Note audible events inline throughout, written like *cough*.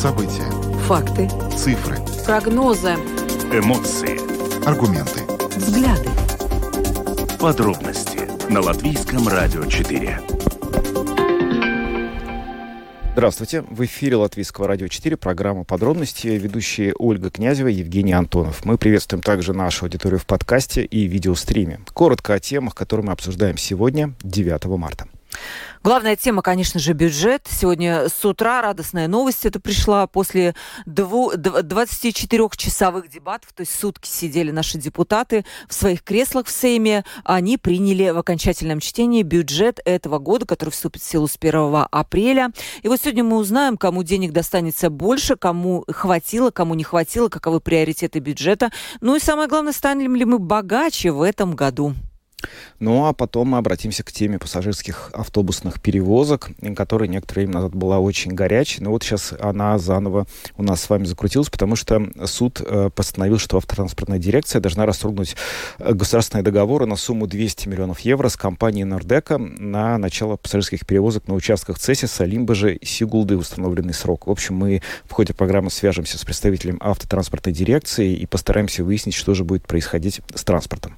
События. Факты. Цифры. Прогнозы. Эмоции. Аргументы. Взгляды. Подробности на Латвийском радио 4. Здравствуйте. В эфире Латвийского радио 4, программа «Подробности», ведущие Ольга Князева и Евгений Антонов. Мы приветствуем также нашу аудиторию в подкасте и видеостриме. Коротко о темах, которые мы обсуждаем сегодня, 9 марта. Главная тема, конечно же, бюджет. Сегодня с утра радостная новость это пришла после 24-часовых дебатов, то есть сутки сидели наши депутаты в своих креслах в Сейме. Они приняли в окончательном чтении бюджет этого года, который вступит в силу с 1 апреля. И вот сегодня мы узнаем, кому денег достанется больше, кому хватило, кому не хватило, каковы приоритеты бюджета. Ну и самое главное, станем ли мы богаче в этом году. Ну, а потом мы обратимся к теме пассажирских автобусных перевозок, которая некоторое время назад была очень горячей. Но вот сейчас она заново у нас с вами закрутилась, потому что суд э, постановил, что автотранспортная дирекция должна расторгнуть э, государственные договоры на сумму 200 миллионов евро с компанией Нордека на начало пассажирских перевозок на участках Цесиса, Лимбажа и Сигулды установленный срок. В общем, мы в ходе программы свяжемся с представителем автотранспортной дирекции и постараемся выяснить, что же будет происходить с транспортом.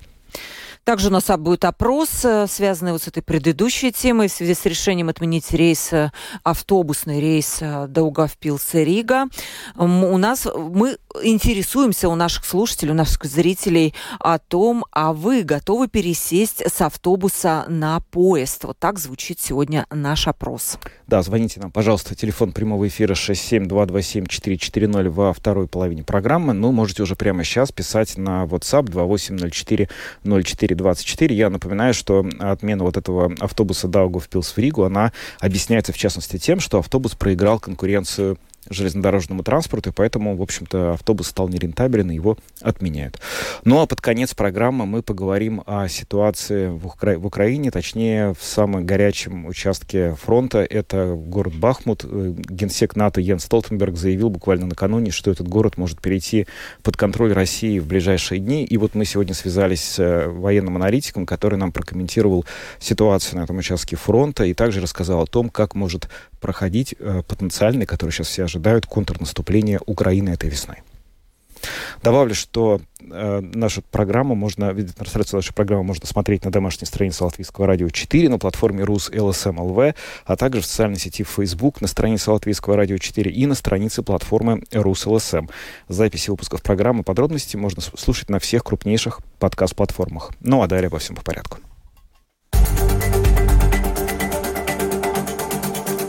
Также у нас будет опрос, э, связанный вот с этой предыдущей темой в связи с решением отменить рейс, э, автобусный рейс э, Даугавпилс-Рига. У нас, мы интересуемся у наших слушателей, у наших зрителей о том, а вы готовы пересесть с автобуса на поезд? Вот так звучит сегодня наш опрос. Да, звоните нам, пожалуйста, телефон прямого эфира 67227-440 во второй половине программы. Ну, можете уже прямо сейчас писать на WhatsApp 2804 04 4.24. Я напоминаю, что отмена вот этого автобуса Даугавпилс в Ригу, она объясняется в частности тем, что автобус проиграл конкуренцию железнодорожному транспорту, и поэтому, в общем-то, автобус стал нерентабелен, и его отменяют. Ну, а под конец программы мы поговорим о ситуации в, Укра... в Украине, точнее, в самом горячем участке фронта, это город Бахмут. Э, генсек НАТО Йен Столтенберг заявил буквально накануне, что этот город может перейти под контроль России в ближайшие дни, и вот мы сегодня связались с э, военным аналитиком, который нам прокомментировал ситуацию на этом участке фронта и также рассказал о том, как может проходить э, потенциальный, который сейчас все ожидают, контрнаступление Украины этой весной. Добавлю, что э, нашу программу можно, трансляцию нашей программы можно смотреть на домашней странице Латвийского радио 4, на платформе РУС ЛСМ ЛВ, а также в социальной сети Facebook, на странице Латвийского радио 4 и на странице платформы РУС ЛСМ. Записи выпусков программы подробности можно слушать на всех крупнейших подкаст-платформах. Ну а далее по всем по порядку.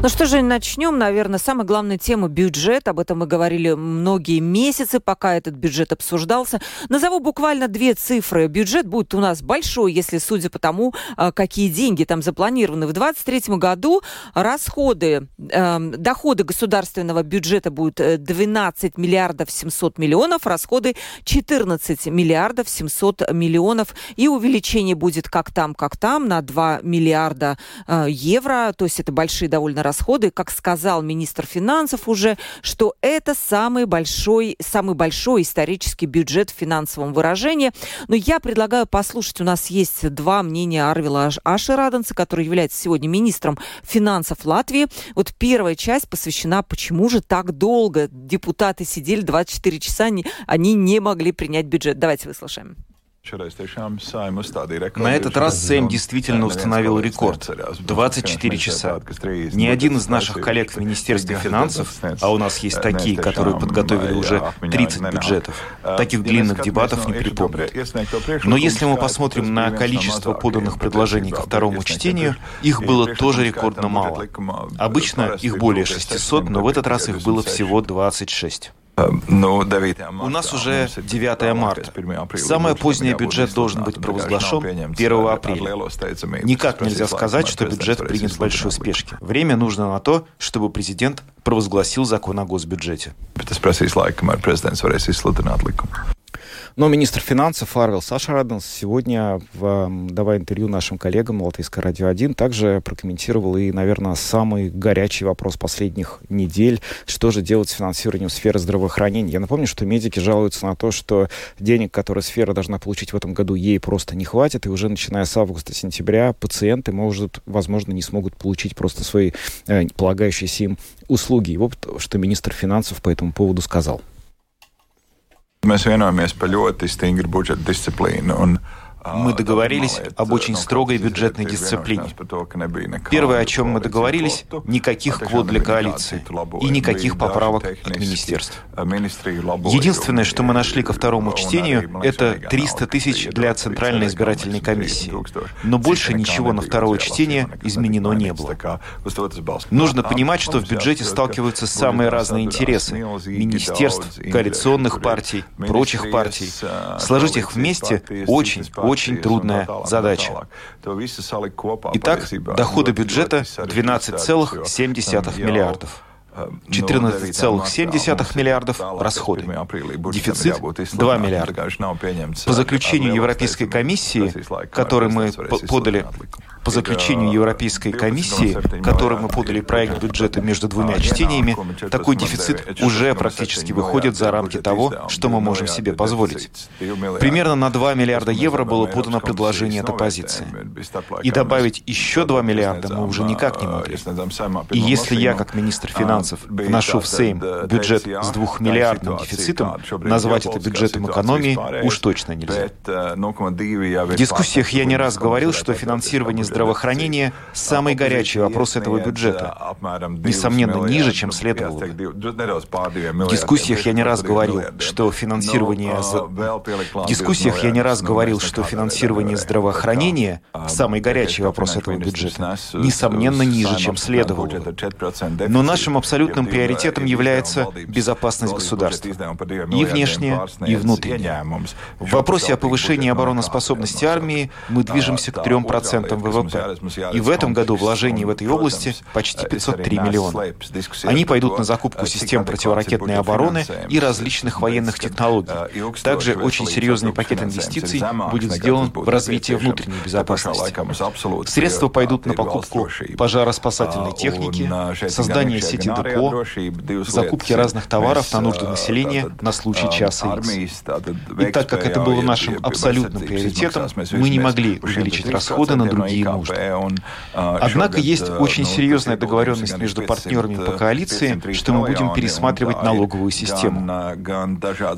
Ну что же, начнем, наверное, самая главная тема – бюджет. Об этом мы говорили многие месяцы, пока этот бюджет обсуждался. Назову буквально две цифры. Бюджет будет у нас большой, если судя по тому, а, какие деньги там запланированы. В 2023 году расходы, э, доходы государственного бюджета будут 12 э, миллиардов 700 миллионов, расходы 14 миллиардов 700 миллионов. И увеличение будет как там, как там, на 2 миллиарда э, евро. То есть это большие довольно расходы, как сказал министр финансов уже, что это самый большой, самый большой исторический бюджет в финансовом выражении. Но я предлагаю послушать, у нас есть два мнения Арвила Ашераденца, который является сегодня министром финансов Латвии. Вот первая часть посвящена, почему же так долго депутаты сидели 24 часа, они не могли принять бюджет. Давайте выслушаем. На этот раз Сэм действительно установил рекорд – 24 часа. Ни один из наших коллег в Министерстве финансов, а у нас есть такие, которые подготовили уже 30 бюджетов, таких длинных дебатов не припомнят. Но если мы посмотрим на количество поданных предложений ко второму чтению, их было тоже рекордно мало. Обычно их более 600, но в этот раз их было всего 26. Ну, У нас уже 9 марта. Самый поздний бюджет должен быть провозглашен 1 апреля. Никак нельзя сказать, что бюджет принят в большой спешке. Время нужно на то, чтобы президент провозгласил закон о госбюджете. Но министр финансов Арвел Саша Раденс сегодня, давая интервью нашим коллегам Латвийской радио 1, также прокомментировал и, наверное, самый горячий вопрос последних недель. Что же делать с финансированием сферы здравоохранения? Я напомню, что медики жалуются на то, что денег, которые сфера должна получить в этом году, ей просто не хватит, и уже начиная с августа-сентября пациенты, может, возможно, не смогут получить просто свои э, полагающиеся им услуги. И вот что министр финансов по этому поводу сказал. Mēs vienojamies par ļoti stingru budžeta disciplīnu. Uh, мы договорились об очень строгой бюджетной дисциплине. Первое, о чем мы договорились, никаких квот для коалиции и никаких поправок от министерств. Единственное, что мы нашли ко второму чтению, это 300 тысяч для Центральной избирательной комиссии. Но больше ничего на второе чтение изменено не было. Нужно понимать, что в бюджете сталкиваются самые разные интересы – министерств, коалиционных партий, прочих партий. Сложить их вместе очень, очень трудная задача. Итак, доходы бюджета 12,7 миллиардов. 14,7 миллиардов расходы. Дефицит 2 миллиарда. По заключению Европейской комиссии, который мы подали по заключению Европейской комиссии, которой мы подали проект бюджета между двумя чтениями, такой дефицит уже практически выходит за рамки того, что мы можем себе позволить. Примерно на 2 миллиарда евро было подано предложение от оппозиции. И добавить еще 2 миллиарда мы уже никак не могли. И если я, как министр финансов, вношу в Сейм бюджет с двухмиллиардным дефицитом, назвать это бюджетом экономии уж точно нельзя. В дискуссиях я не раз говорил, что финансирование здравоохранения – самый горячий вопрос этого бюджета. Несомненно, ниже, чем следовало бы. В дискуссиях я не раз говорил, что финансирование... В дискуссиях я не раз говорил, что финансирование здравоохранения – самый горячий вопрос этого бюджета. Несомненно, ниже, чем следовало бы. Но нашим абсолютным приоритетом является безопасность государства. И внешняя, и внутренняя. В вопросе о повышении обороноспособности армии мы движемся к 3% ВВП. И в этом году вложений в этой области почти 503 миллиона. Они пойдут на закупку систем противоракетной обороны и различных военных технологий. Также очень серьезный пакет инвестиций будет сделан в развитие внутренней безопасности. Средства пойдут на покупку пожароспасательной техники, создание сети депо, закупки разных товаров на нужды населения на случай часа X. И так как это было нашим абсолютным приоритетом, мы не могли увеличить расходы на другие нужд. Однако есть очень серьезная договоренность между партнерами по коалиции, что мы будем пересматривать налоговую систему.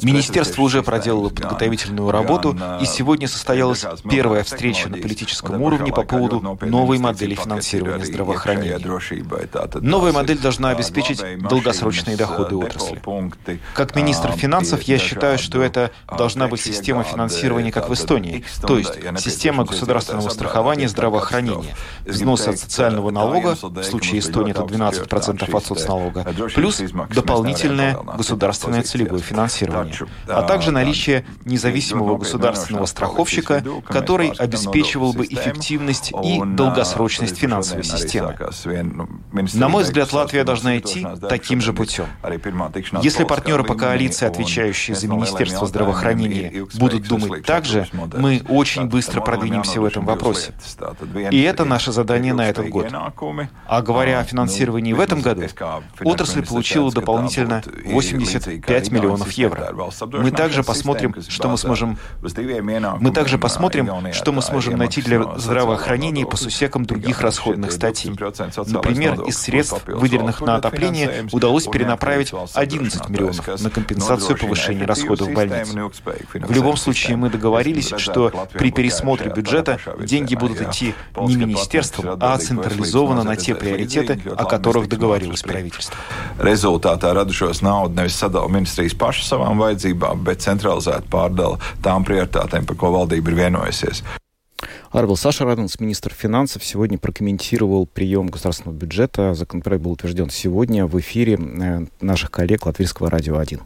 Министерство уже проделало подготовительную работу, и сегодня состоялась первая встреча на политическом уровне по поводу новой модели финансирования здравоохранения. Новая модель должна обеспечить долгосрочные доходы отрасли. Как министр финансов я считаю, что это должна быть система финансирования, как в Эстонии, то есть система государственного страхования здравоохранения. здравоохранения, взносы от социального налога, в случае Эстонии это 12% от соцналога, плюс дополнительное государственное целевое финансирование, а также наличие независимого государственного страховщика, который обеспечивал бы эффективность и долгосрочность финансовой системы. На мой взгляд, Латвия должна идти таким же путем. Если партнеры по коалиции, отвечающие за Министерство здравоохранения, будут думать так же, мы очень быстро продвинемся в этом вопросе. И это наше задание на этот год. А говоря о финансировании в этом году, отрасль получила дополнительно 85 миллионов евро. Мы также посмотрим, что мы сможем... Мы также посмотрим, что мы сможем найти для здравоохранения по сусекам других расходных статей. Например, из средств, выделенных на отопление, удалось перенаправить 11 миллионов на компенсацию повышения расходов в больнице. В любом случае, мы договорились, что при пересмотре бюджета деньги будут идти не министерством, а централизовано на те приоритеты, о которых договорилось правительство. Результātā radušos naudu nevis sadala ministrijas paši savām vajadzībām, bet centralizēta pārdala tām prioritātēm, par ko valdība ir vienojusies. Арвел Саша Раденс, министр финансов, сегодня прокомментировал прием государственного бюджета. Законопроект был утвержден сегодня в эфире э, наших коллег Латвийского радио 1.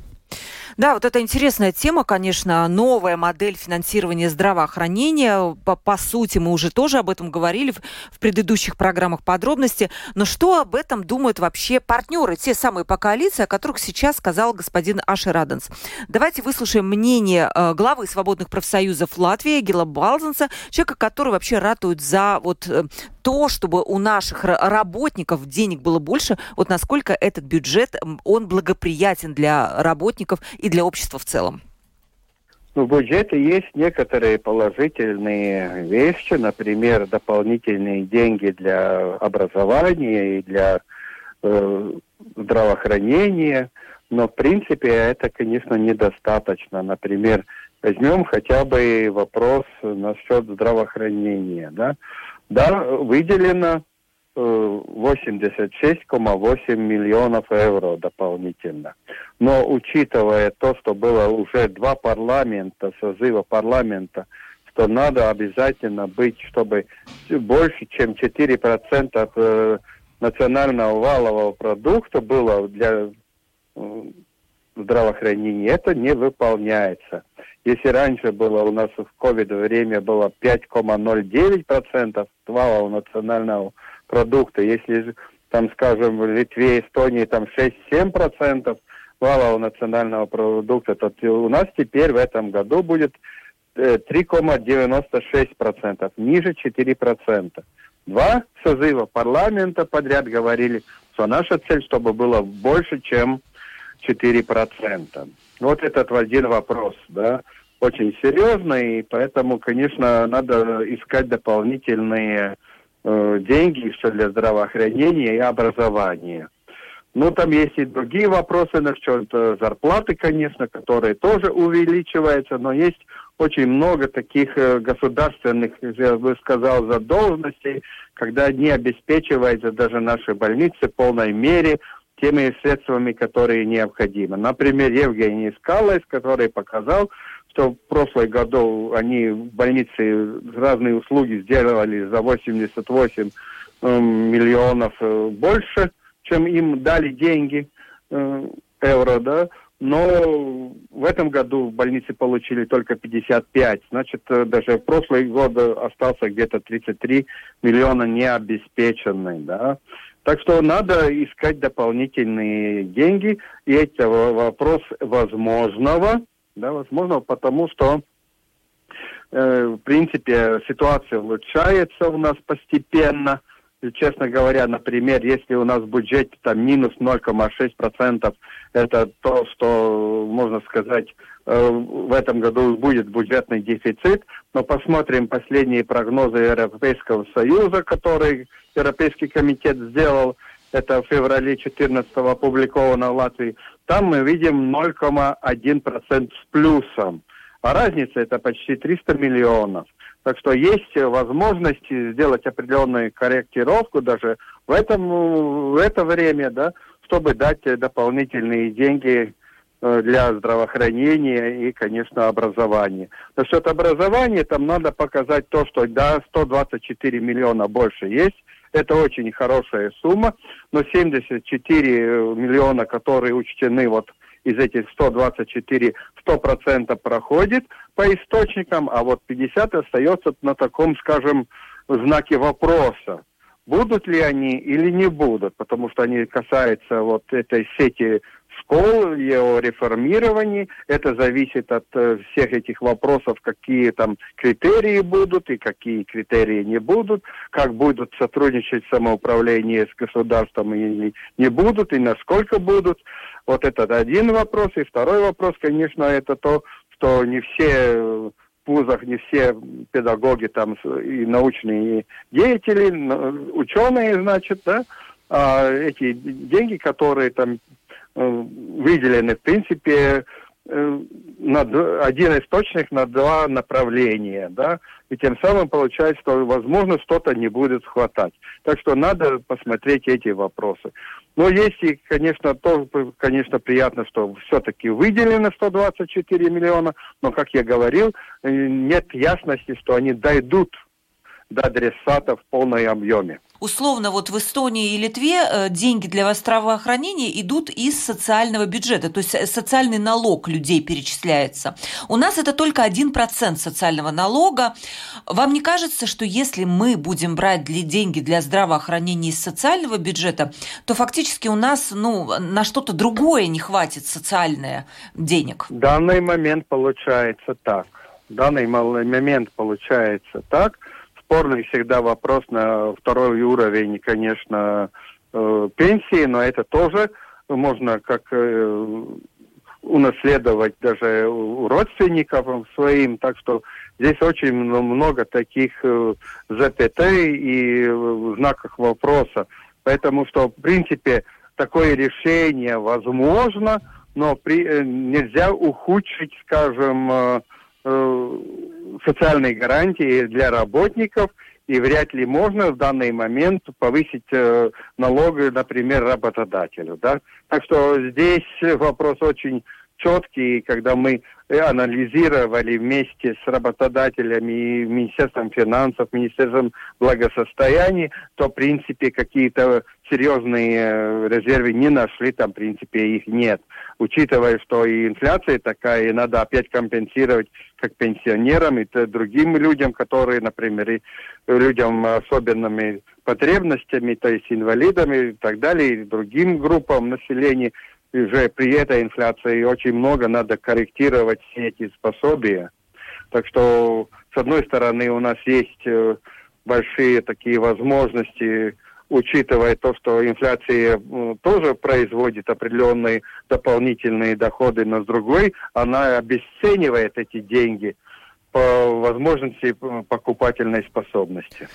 Да, вот это интересная тема, конечно, новая модель финансирования здравоохранения. По, по сути, мы уже тоже об этом говорили в, в предыдущих программах подробности. Но что об этом думают вообще партнеры, те самые по коалиции, о которых сейчас сказал господин Аши Раденс? Давайте выслушаем мнение э, главы свободных профсоюзов Латвии Гила Балзенса, человека, который вообще ратует за вот э, то, чтобы у наших работников денег было больше, вот насколько этот бюджет, он благоприятен для работников и для общества в целом? Ну, в бюджете есть некоторые положительные вещи, например, дополнительные деньги для образования и для э, здравоохранения, но в принципе это, конечно, недостаточно. Например, возьмем хотя бы вопрос насчет здравоохранения. Да, да выделено 86,8 миллионов евро дополнительно. Но учитывая то, что было уже два парламента, созыва парламента, что надо обязательно быть, чтобы больше, чем 4% от э, национального валового продукта было для э, здравоохранения, это не выполняется. Если раньше было у нас в ковид время было 5,09% валового национального продукта. Если там, скажем, в Литве, Эстонии там 6-7% валового национального продукта, то у нас теперь в этом году будет 3,96%, э, ниже 4%. Два созыва парламента подряд говорили, что наша цель, чтобы было больше, чем 4%. Вот этот один вопрос, да, очень серьезный, и поэтому, конечно, надо искать дополнительные Э, деньги для здравоохранения и образования. Ну, там есть и другие вопросы насчет э, зарплаты, конечно, которые тоже увеличиваются, но есть очень много таких э, государственных, я бы сказал, задолженностей, когда не обеспечиваются даже наши больницы в полной мере теми средствами, которые необходимы. Например, Евгений Скалес, который показал, что в прошлом году они в больнице разные услуги сделали за 88 э, миллионов э, больше, чем им дали деньги, э, евро, да, но в этом году в больнице получили только 55. Значит, э, даже в прошлый год остался где-то 33 миллиона необеспеченный, да. Так что надо искать дополнительные деньги, и это вопрос возможного, да, возможно, потому что, э, в принципе, ситуация улучшается у нас постепенно. И, честно говоря, например, если у нас в бюджете там минус 0,6%, это то, что, можно сказать, э, в этом году будет бюджетный дефицит. Но посмотрим последние прогнозы Европейского Союза, который Европейский комитет сделал это в феврале 2014 опубликовано в Латвии, там мы видим 0,1% с плюсом. А разница это почти 300 миллионов. Так что есть возможность сделать определенную корректировку даже в, этом, в это время, да, чтобы дать дополнительные деньги э, для здравоохранения и, конечно, образования. Насчет образования там надо показать то, что да, 124 миллиона больше есть, это очень хорошая сумма, но 74 э, миллиона, которые учтены вот из этих 124, 100% проходит по источникам, а вот 50 остается на таком, скажем, знаке вопроса. Будут ли они или не будут, потому что они касаются вот этой сети школ, его реформировании. Это зависит от э, всех этих вопросов, какие там критерии будут и какие критерии не будут, как будут сотрудничать самоуправление с государством и не будут, и насколько будут. Вот этот один вопрос. И второй вопрос, конечно, это то, что не все в вузах, не все педагоги там и научные деятели, ученые, значит, да, а эти деньги, которые там Э, выделены, в принципе, э, на один источник на два направления, да, и тем самым получается, что, возможно, что-то не будет хватать. Так что надо посмотреть эти вопросы. Но есть и, конечно, тоже, конечно, приятно, что все-таки выделено 124 миллиона, но, как я говорил, э, нет ясности, что они дойдут до адресата в полном объеме условно вот в Эстонии и Литве э, деньги для здравоохранения идут из социального бюджета, то есть э, социальный налог людей перечисляется. У нас это только 1% социального налога. Вам не кажется, что если мы будем брать для деньги для здравоохранения из социального бюджета, то фактически у нас ну, на что-то другое не хватит социальное денег? В данный момент получается так. В данный момент получается так – спорный всегда вопрос на второй уровень, конечно, э, пенсии, но это тоже можно как э, унаследовать даже у родственников своим. Так что здесь очень много таких э, запятей и знаков вопроса. Поэтому что, в принципе, такое решение возможно, но при, нельзя ухудшить, скажем, социальные гарантии для работников, и вряд ли можно в данный момент повысить э, налоги, например, работодателю. Да? Так что здесь вопрос очень четкий, когда мы анализировали вместе с работодателями, Министерством финансов, Министерством благосостояния, то, в принципе, какие-то серьезные э, резервы не нашли, там, в принципе, их нет. Учитывая, что и инфляция такая, и надо опять компенсировать как пенсионерам и другим людям, которые, например, и людям особенными потребностями, то есть инвалидами и так далее, и другим группам населения, и уже при этой инфляции очень много надо корректировать все эти способия. Так что, с одной стороны, у нас есть э, большие такие возможности, учитывая то, что инфляция тоже производит определенные дополнительные доходы, но с другой она обесценивает эти деньги по возможности покупательной способности.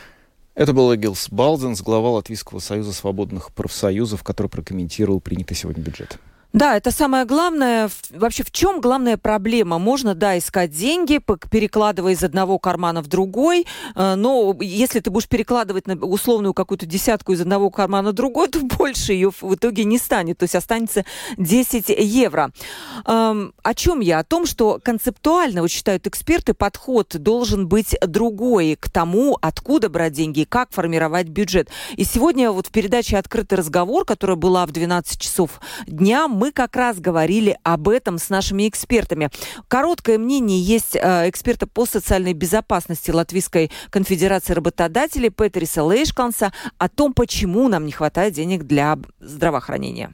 Это был Эгилс Балденс, глава Латвийского союза свободных профсоюзов, который прокомментировал принятый сегодня бюджет. Да, это самое главное. Вообще, в чем главная проблема? Можно, да, искать деньги, перекладывая из одного кармана в другой, э, но если ты будешь перекладывать на условную какую-то десятку из одного кармана в другой, *laughs* то больше ее в итоге не станет, то есть останется 10 евро. Эм, о чем я? О том, что концептуально, вот считают эксперты, подход должен быть другой к тому, откуда брать деньги и как формировать бюджет. И сегодня вот в передаче «Открытый разговор», которая была в 12 часов дня, мы как раз говорили об этом с нашими экспертами. Короткое мнение есть э, эксперта по социальной безопасности Латвийской конфедерации работодателей Петриса Лейшканса о том, почему нам не хватает денег для здравоохранения.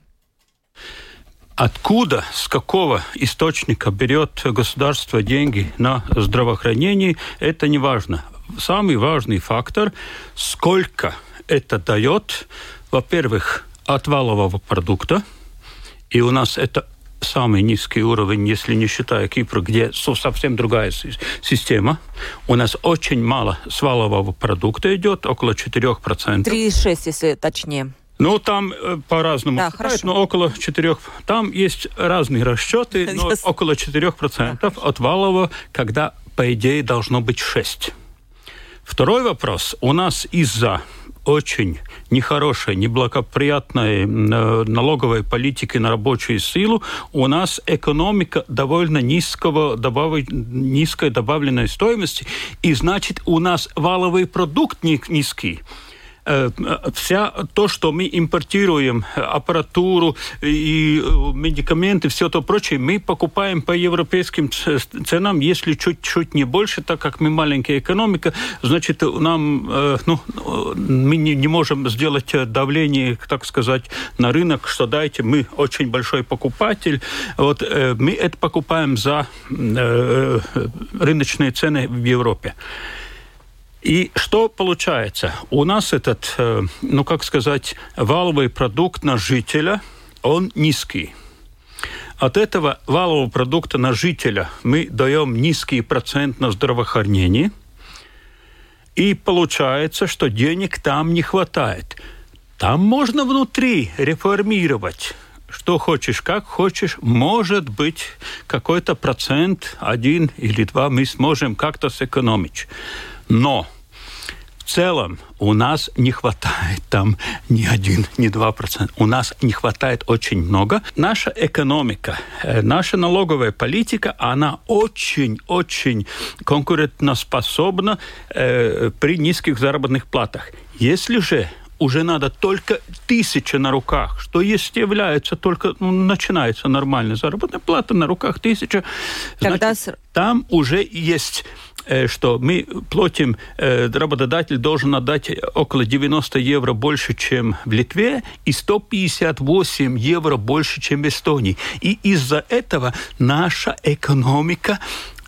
Откуда, с какого источника берет государство деньги на здравоохранение, это не важно. Самый важный фактор, сколько это дает, во-первых, от валового продукта – и у нас это самый низкий уровень, если не считая Кипра, где совсем другая система. У нас очень мало свалового продукта идет, около 4%. 3,6, если точнее. Ну, там э, по-разному, да, хорошо. но около 4%. Там есть разные расчеты, но yes. около 4% от валового, когда, по идее, должно быть 6%. Второй вопрос. У нас из-за очень нехорошей, неблагоприятной э, налоговой политики на рабочую силу, у нас экономика довольно низкого, добав... низкой добавленной стоимости, и значит у нас валовый продукт низкий. Э, вся то, что мы импортируем, аппаратуру и э, медикаменты, все то прочее, мы покупаем по европейским ценам, если чуть-чуть не больше, так как мы маленькая экономика, значит, нам, э, ну, мы не, не можем сделать давление, так сказать, на рынок, что дайте, мы очень большой покупатель, вот мы это покупаем за рыночные цены в Европе. И что получается? У нас этот, э, ну как сказать, валовый продукт на жителя, он низкий. От этого валового продукта на жителя мы даем низкий процент на здравоохранение. И получается, что денег там не хватает. Там можно внутри реформировать что хочешь, как хочешь, может быть, какой-то процент, один или два, мы сможем как-то сэкономить. Но в целом у нас не хватает там ни один, ни два процента. У нас не хватает очень много. Наша экономика, э, наша налоговая политика, она очень-очень конкурентоспособна э, при низких заработных платах. Если же уже надо только тысяча на руках, что есть является только, ну, начинается нормальная заработная плата, на руках тысяча. Тогда... Значит, там уже есть что мы платим, э, работодатель должен отдать около 90 евро больше, чем в Литве, и 158 евро больше, чем в Эстонии. И из-за этого наша экономика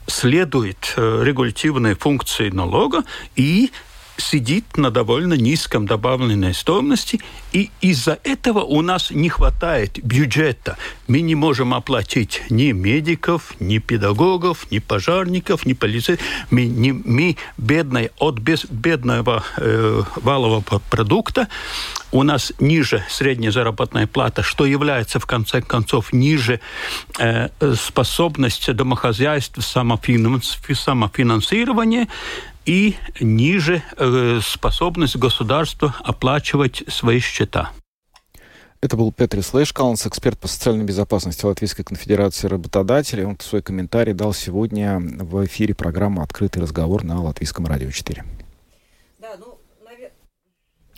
следует э, регулятивной функции налога и сидит на довольно низком добавленной стоимости, и из-за этого у нас не хватает бюджета. Мы не можем оплатить ни медиков, ни педагогов, ни пожарников, ни полицейских. Мы, не, мы бедные, от без, бедного э, валового продукта у нас ниже средняя заработная плата, что является, в конце концов, ниже э, способности домохозяйств самофинансирования, и ниже э, способность государства оплачивать свои счета. Это был Петр Слэшкаланс, эксперт по социальной безопасности Латвийской конфедерации работодателей. Он свой комментарий дал сегодня в эфире программы «Открытый разговор» на Латвийском радио 4.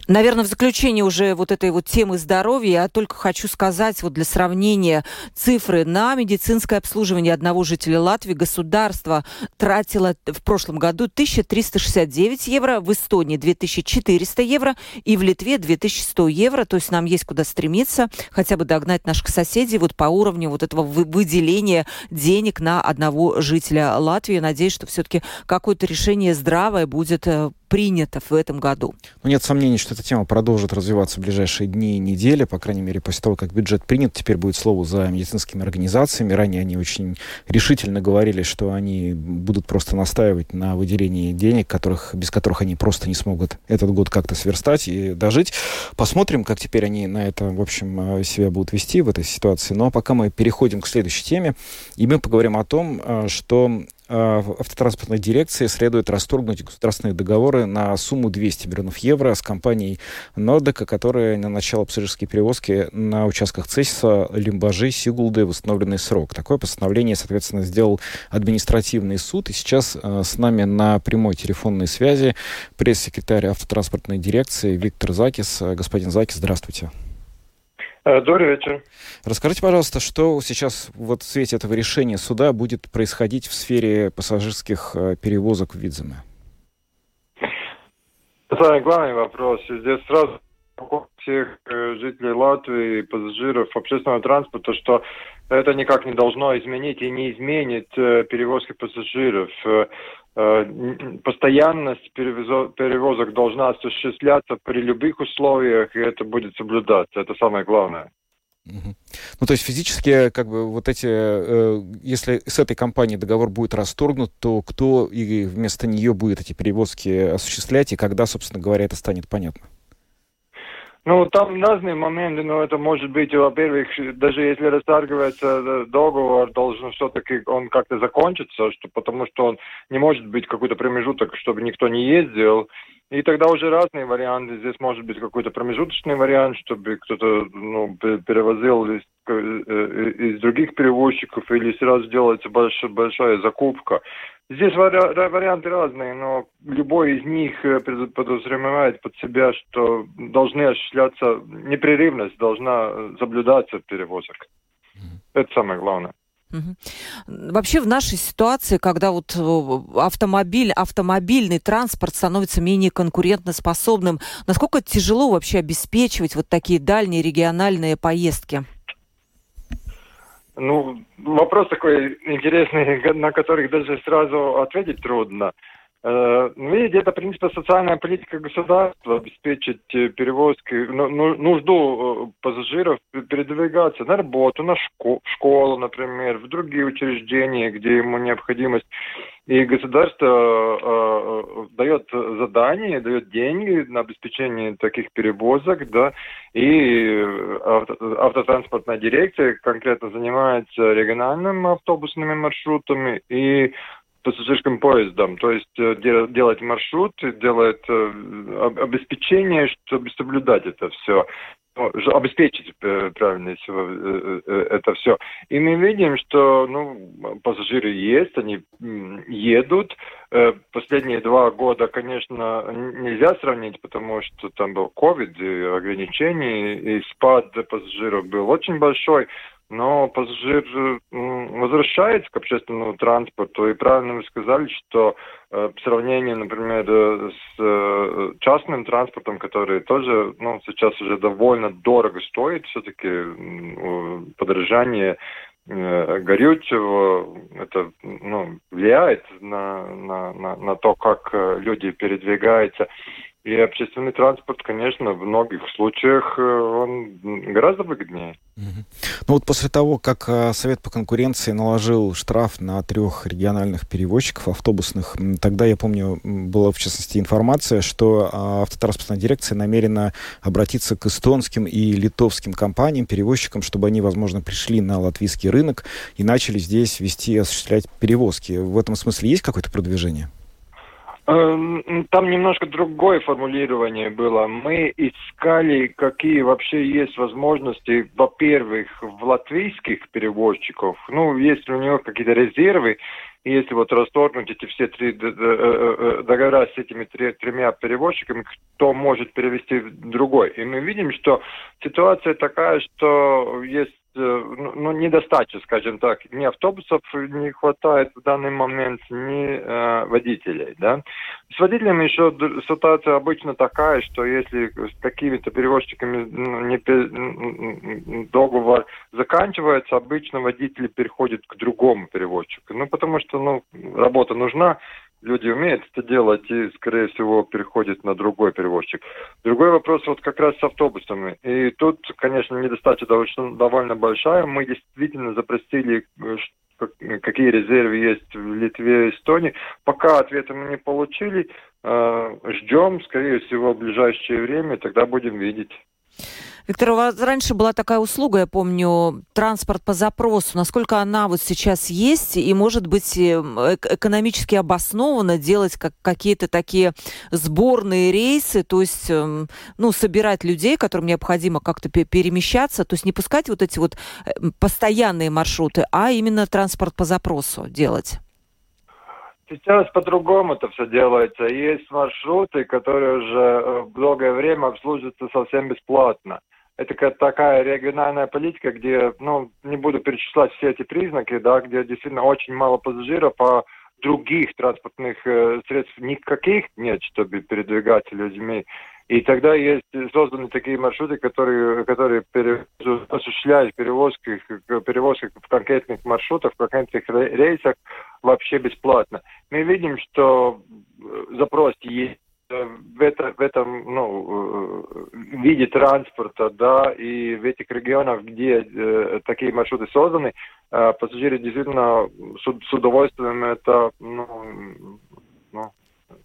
Наверное, в заключение уже вот этой вот темы здоровья я только хочу сказать вот для сравнения цифры на медицинское обслуживание одного жителя Латвии государство тратило в прошлом году 1369 евро, в Эстонии 2400 евро и в Литве 2100 евро. То есть нам есть куда стремиться, хотя бы догнать наших соседей вот по уровню вот этого выделения денег на одного жителя Латвии. Надеюсь, что все-таки какое-то решение здравое будет э, принято в этом году. Ну, нет сомнений, что эта тема продолжит развиваться в ближайшие дни и недели, по крайней мере, после того, как бюджет принят. Теперь будет слово за медицинскими организациями. Ранее они очень решительно говорили, что они будут просто настаивать на выделении денег, которых, без которых они просто не смогут этот год как-то сверстать и дожить. Посмотрим, как теперь они на это, в общем, э, себя будут вести в этой ситуации. Но пока мы переходим к следующей теме, и мы поговорим о том, э, что автотранспортной дирекции следует расторгнуть государственные договоры на сумму 200 миллионов евро с компанией Нордека, которая на начало пассажирские перевозки на участках Цесиса, Лимбажи, Сигулды в установленный срок. Такое постановление, соответственно, сделал административный суд. И сейчас э, с нами на прямой телефонной связи пресс-секретарь автотранспортной дирекции Виктор Закис. Э, господин Закис, здравствуйте. Э, добрый вечер. Расскажите, пожалуйста, что сейчас вот в свете этого решения суда будет происходить в сфере пассажирских э, перевозок в Видземе? Это главный вопрос. Здесь сразу всех э, жителей Латвии, пассажиров общественного транспорта, что это никак не должно изменить и не изменит перевозки пассажиров. Э, постоянность перевозок должна осуществляться при любых условиях, и это будет соблюдаться. Это самое главное. Ну, то есть физически, как бы, вот эти, э, если с этой компанией договор будет расторгнут, то кто и вместо нее будет эти перевозки осуществлять, и когда, собственно говоря, это станет понятно? Ну, там разные моменты, но это может быть, во-первых, даже если расторгивается э, договор, должен все-таки он как-то закончиться, что, потому что он не может быть какой-то промежуток, чтобы никто не ездил. И тогда уже разные варианты. Здесь может быть какой-то промежуточный вариант, чтобы кто-то ну, перевозил из, э, э, из других перевозчиков или сразу делается больш, большая закупка. Здесь варианты разные, но любой из них э, подразумевает под себя, что должны осуществляться, непрерывность должна соблюдаться перевозок. Это самое главное. Вообще в нашей ситуации, когда вот э, автомобиль, автомобильный транспорт становится менее конкурентоспособным, насколько тяжело вообще обеспечивать вот такие дальние региональные поездки? Ну, вопрос такой интересный, *laughs* на который даже сразу ответить трудно. Э, ну, видите, это, в принципе, социальная политика государства, обеспечить э, перевозки, ну, ну, нужду э, пассажиров передвигаться на работу, на школу, школу, например, в другие учреждения, где ему необходимость. И государство дает задания, дает деньги на обеспечение таких перевозок, да, и авто, автотранспортная дирекция конкретно занимается региональными автобусными маршрутами и пассажирским поездом. То есть делать маршрут, делать обеспечение, чтобы соблюдать это все обеспечить правильно это все. И мы видим, что ну, пассажиры есть, они едут. Последние два года, конечно, нельзя сравнить, потому что там был и ограничения, и спад пассажиров был очень большой но пассажир возвращается к общественному транспорту. И правильно вы сказали, что э, в сравнении, например, э, с э, частным транспортом, который тоже ну, сейчас уже довольно дорого стоит, все-таки э, подорожание э, горючего, это ну, влияет на, на, на, на то, как э, люди передвигаются. И общественный транспорт, конечно, в многих случаях э, он гораздо выгоднее. Ну вот после того, как э, Совет по конкуренции наложил штраф на трех региональных перевозчиков автобусных, тогда, я помню, была в частности информация, что а, автотранспортная дирекция намерена обратиться к эстонским и литовским компаниям, перевозчикам, чтобы они, возможно, пришли на латвийский рынок и начали здесь вести осуществлять перевозки. В этом смысле есть какое-то продвижение? Эм, там немножко другое формулирование было. Мы искали, какие вообще есть возможности, во-первых, в латвийских перевозчиков. Ну, если у него какие-то резервы, если вот расторгнуть эти все три э, э, э, договора с этими тремя перевозчиками, кто может перевести в другой. И мы видим, что ситуация такая, что есть ну, ну, недостаточно, скажем так, ни автобусов не хватает в данный момент, ни э, водителей, да. С водителями еще ситуация обычно такая, что если с какими-то перевозчиками ну, не, договор заканчивается, обычно водители переходят к другому перевозчику. Ну, потому что, ну, работа нужна, люди умеют это делать и, скорее всего, переходят на другой перевозчик. Другой вопрос вот как раз с автобусами. И тут, конечно, недостаточно довольно, довольно большая. Мы действительно запросили, э, какие резервы есть в Литве и Эстонии. Пока ответа мы не получили. Э, ждем, скорее всего, в ближайшее время, тогда будем видеть. Виктор, у вас раньше была такая услуга, я помню, транспорт по запросу. Насколько она вот сейчас есть и может быть э, экономически обоснованно делать как какие-то такие сборные рейсы, то есть, эм, ну, собирать людей, которым необходимо как-то перемещаться, то есть не пускать вот эти вот э, постоянные маршруты, а именно транспорт по запросу делать? Сейчас по-другому это все делается. Есть маршруты, которые уже э, долгое время обслуживаются совсем бесплатно это такая региональная политика, где, ну, не буду перечислять все эти признаки, да, где действительно очень мало пассажиров, а других транспортных э, средств никаких нет, чтобы передвигать людьми. И тогда есть созданы такие маршруты, которые, которые осуществляют перевозки, перевозки в конкретных маршрутах, в конкретных рейсах вообще бесплатно. Мы видим, что запрос есть в, это, в этом ну, э, виде транспорта, да, и в этих регионах, где э, такие маршруты созданы, э, пассажиры действительно с, с удовольствием это ну, ну,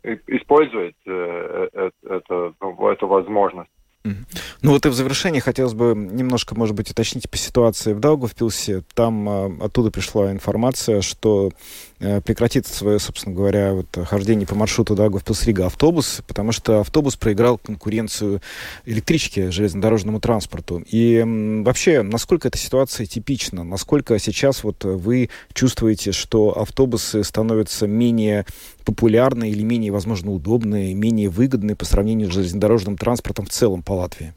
используют э, э, это, ну, эту возможность. Ну вот и в завершении хотелось бы немножко, может быть, уточнить по ситуации в Даугавпилсе. Там а, оттуда пришла информация, что а, прекратит свое, собственно говоря, вот, хождение по маршруту Даугавпилс-Рига автобус, потому что автобус проиграл конкуренцию электричке, железнодорожному транспорту. И вообще, насколько эта ситуация типична? Насколько сейчас вот вы чувствуете, что автобусы становятся менее популярны или менее, возможно, удобные, менее выгодные по сравнению с железнодорожным транспортом в целом по Латвии?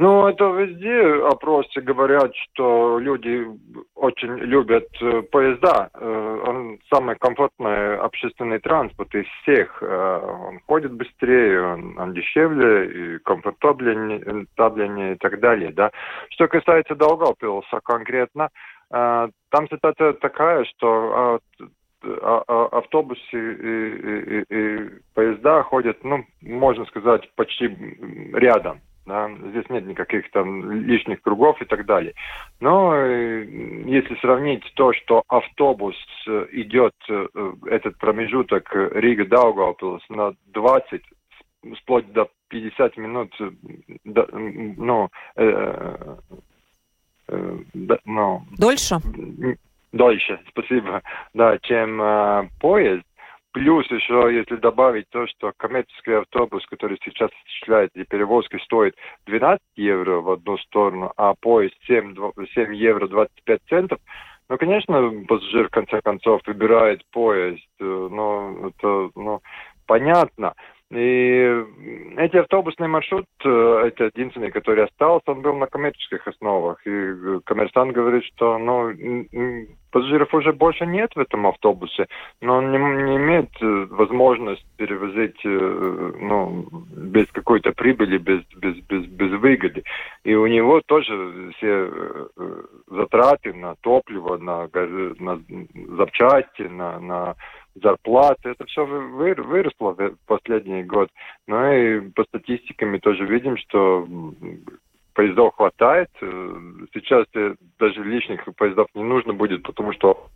Ну, это везде опросы говорят, что люди очень любят э, поезда. Э, он самый комфортный общественный транспорт из всех. Э, он ходит быстрее, он, он дешевле, и комфортабельнее и так далее. Да. Что касается Долгопилса конкретно, там ситуация такая, что а, а, автобусы и, и, и поезда ходят, ну, можно сказать, почти рядом. Да? Здесь нет никаких там лишних кругов и так далее. Но э, если сравнить то, что автобус э, идет, э, этот промежуток Рига-Даугавпилс на 20, вплоть до 50 минут, да, ну, э, э, ну, Дольше? дольше, спасибо, да, чем э, поезд. Плюс еще, если добавить то, что коммерческий автобус, который сейчас осуществляет и перевозки, стоит 12 евро в одну сторону, а поезд 7, 7 евро 25 центов, ну, конечно, пассажир в конце концов выбирает поезд, э, но это ну, понятно. И эти автобусный маршрут, э, это единственный, который остался, он был на коммерческих основах. И э, коммерсант говорит, что ну, пассажиров уже больше нет в этом автобусе, но он не, не имеет э, возможность перевозить ну, без какой-то прибыли, без, без, без, без выгоды. И у него тоже все затраты на топливо, на, на запчасти, на, на зарплаты, это все выросло в последний год. Ну и по статистикам мы тоже видим, что поездов хватает. Э, сейчас даже лишних поездов не нужно будет, потому что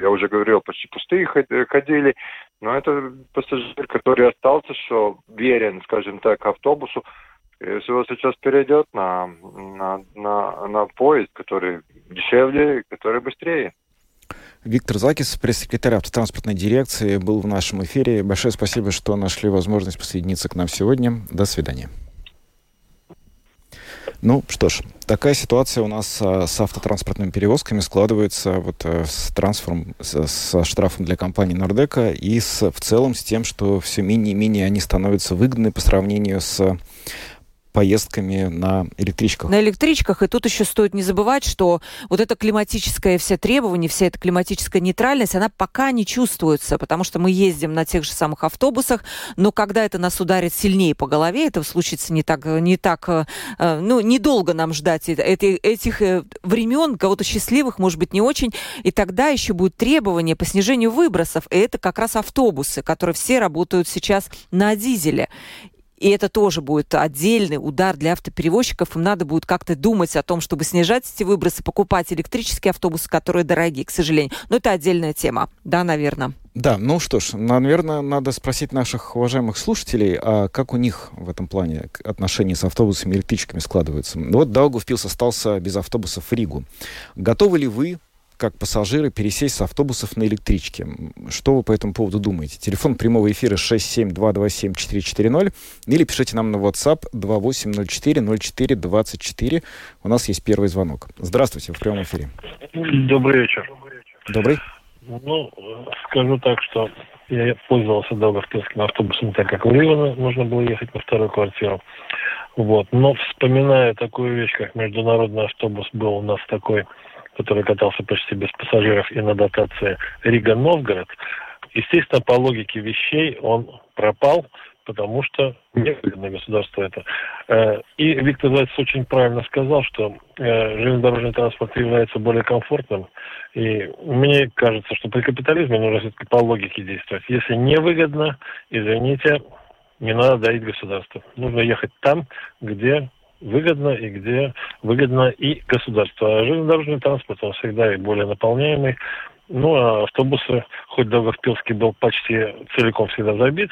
я уже говорил, почти пустые ходили, но это пассажир, который остался, что верен, скажем так, автобусу, если он сейчас перейдет на, на, на, на поезд, который дешевле, который быстрее. Виктор Закис, пресс-секретарь автотранспортной дирекции, был в нашем эфире. Большое спасибо, что нашли возможность присоединиться к нам сегодня. До свидания. Ну что ж, такая ситуация у нас а, с автотранспортными перевозками складывается вот а, с трансфером, с, со штрафом для компании Нордека и с, в целом с тем, что все менее и менее они становятся выгодны по сравнению с поездками на электричках. На электричках. И тут еще стоит не забывать, что вот это климатическое все требования, вся эта климатическая нейтральность, она пока не чувствуется, потому что мы ездим на тех же самых автобусах, но когда это нас ударит сильнее по голове, это случится не так, не так, э, ну, недолго нам ждать этих э, времен, кого-то счастливых, может быть, не очень, и тогда еще будут требования по снижению выбросов, и это как раз автобусы, которые все работают сейчас на дизеле. И это тоже будет отдельный удар для автоперевозчиков. Им надо будет как-то думать о том, чтобы снижать эти выбросы, покупать электрические автобусы, которые дорогие, к сожалению. Но это отдельная тема. Да, наверное. Да, ну что ж, наверное, надо спросить наших уважаемых слушателей, а как у них в этом плане отношения с автобусами и электричками складываются. Вот Даугавпилс остался без автобусов в Ригу. Готовы ли вы как пассажиры пересесть с автобусов на электрички. Что вы по этому поводу думаете? Телефон прямого эфира 67227-440 или пишите нам на WhatsApp 2804-0424. У нас есть первый звонок. Здравствуйте, в прямом эфире. Добрый вечер. Добрый. Ну, скажу так, что я пользовался Долгопилским автобусом, так как в Ливано нужно было ехать на вторую квартиру. Вот. Но вспоминая такую вещь, как международный автобус был у нас такой который катался почти без пассажиров и на дотации Рига-Новгород, естественно, по логике вещей он пропал, потому что невыгодно государство это. Э, и Виктор Зайцев очень правильно сказал, что э, железнодорожный транспорт является более комфортным. И мне кажется, что при капитализме нужно все-таки по логике действовать. Если невыгодно, извините, не надо дарить государство. Нужно ехать там, где выгодно и где выгодно и государство. А железнодорожный транспорт, он всегда и более наполняемый. Ну, а автобусы, хоть Долговпилский был почти целиком всегда забит,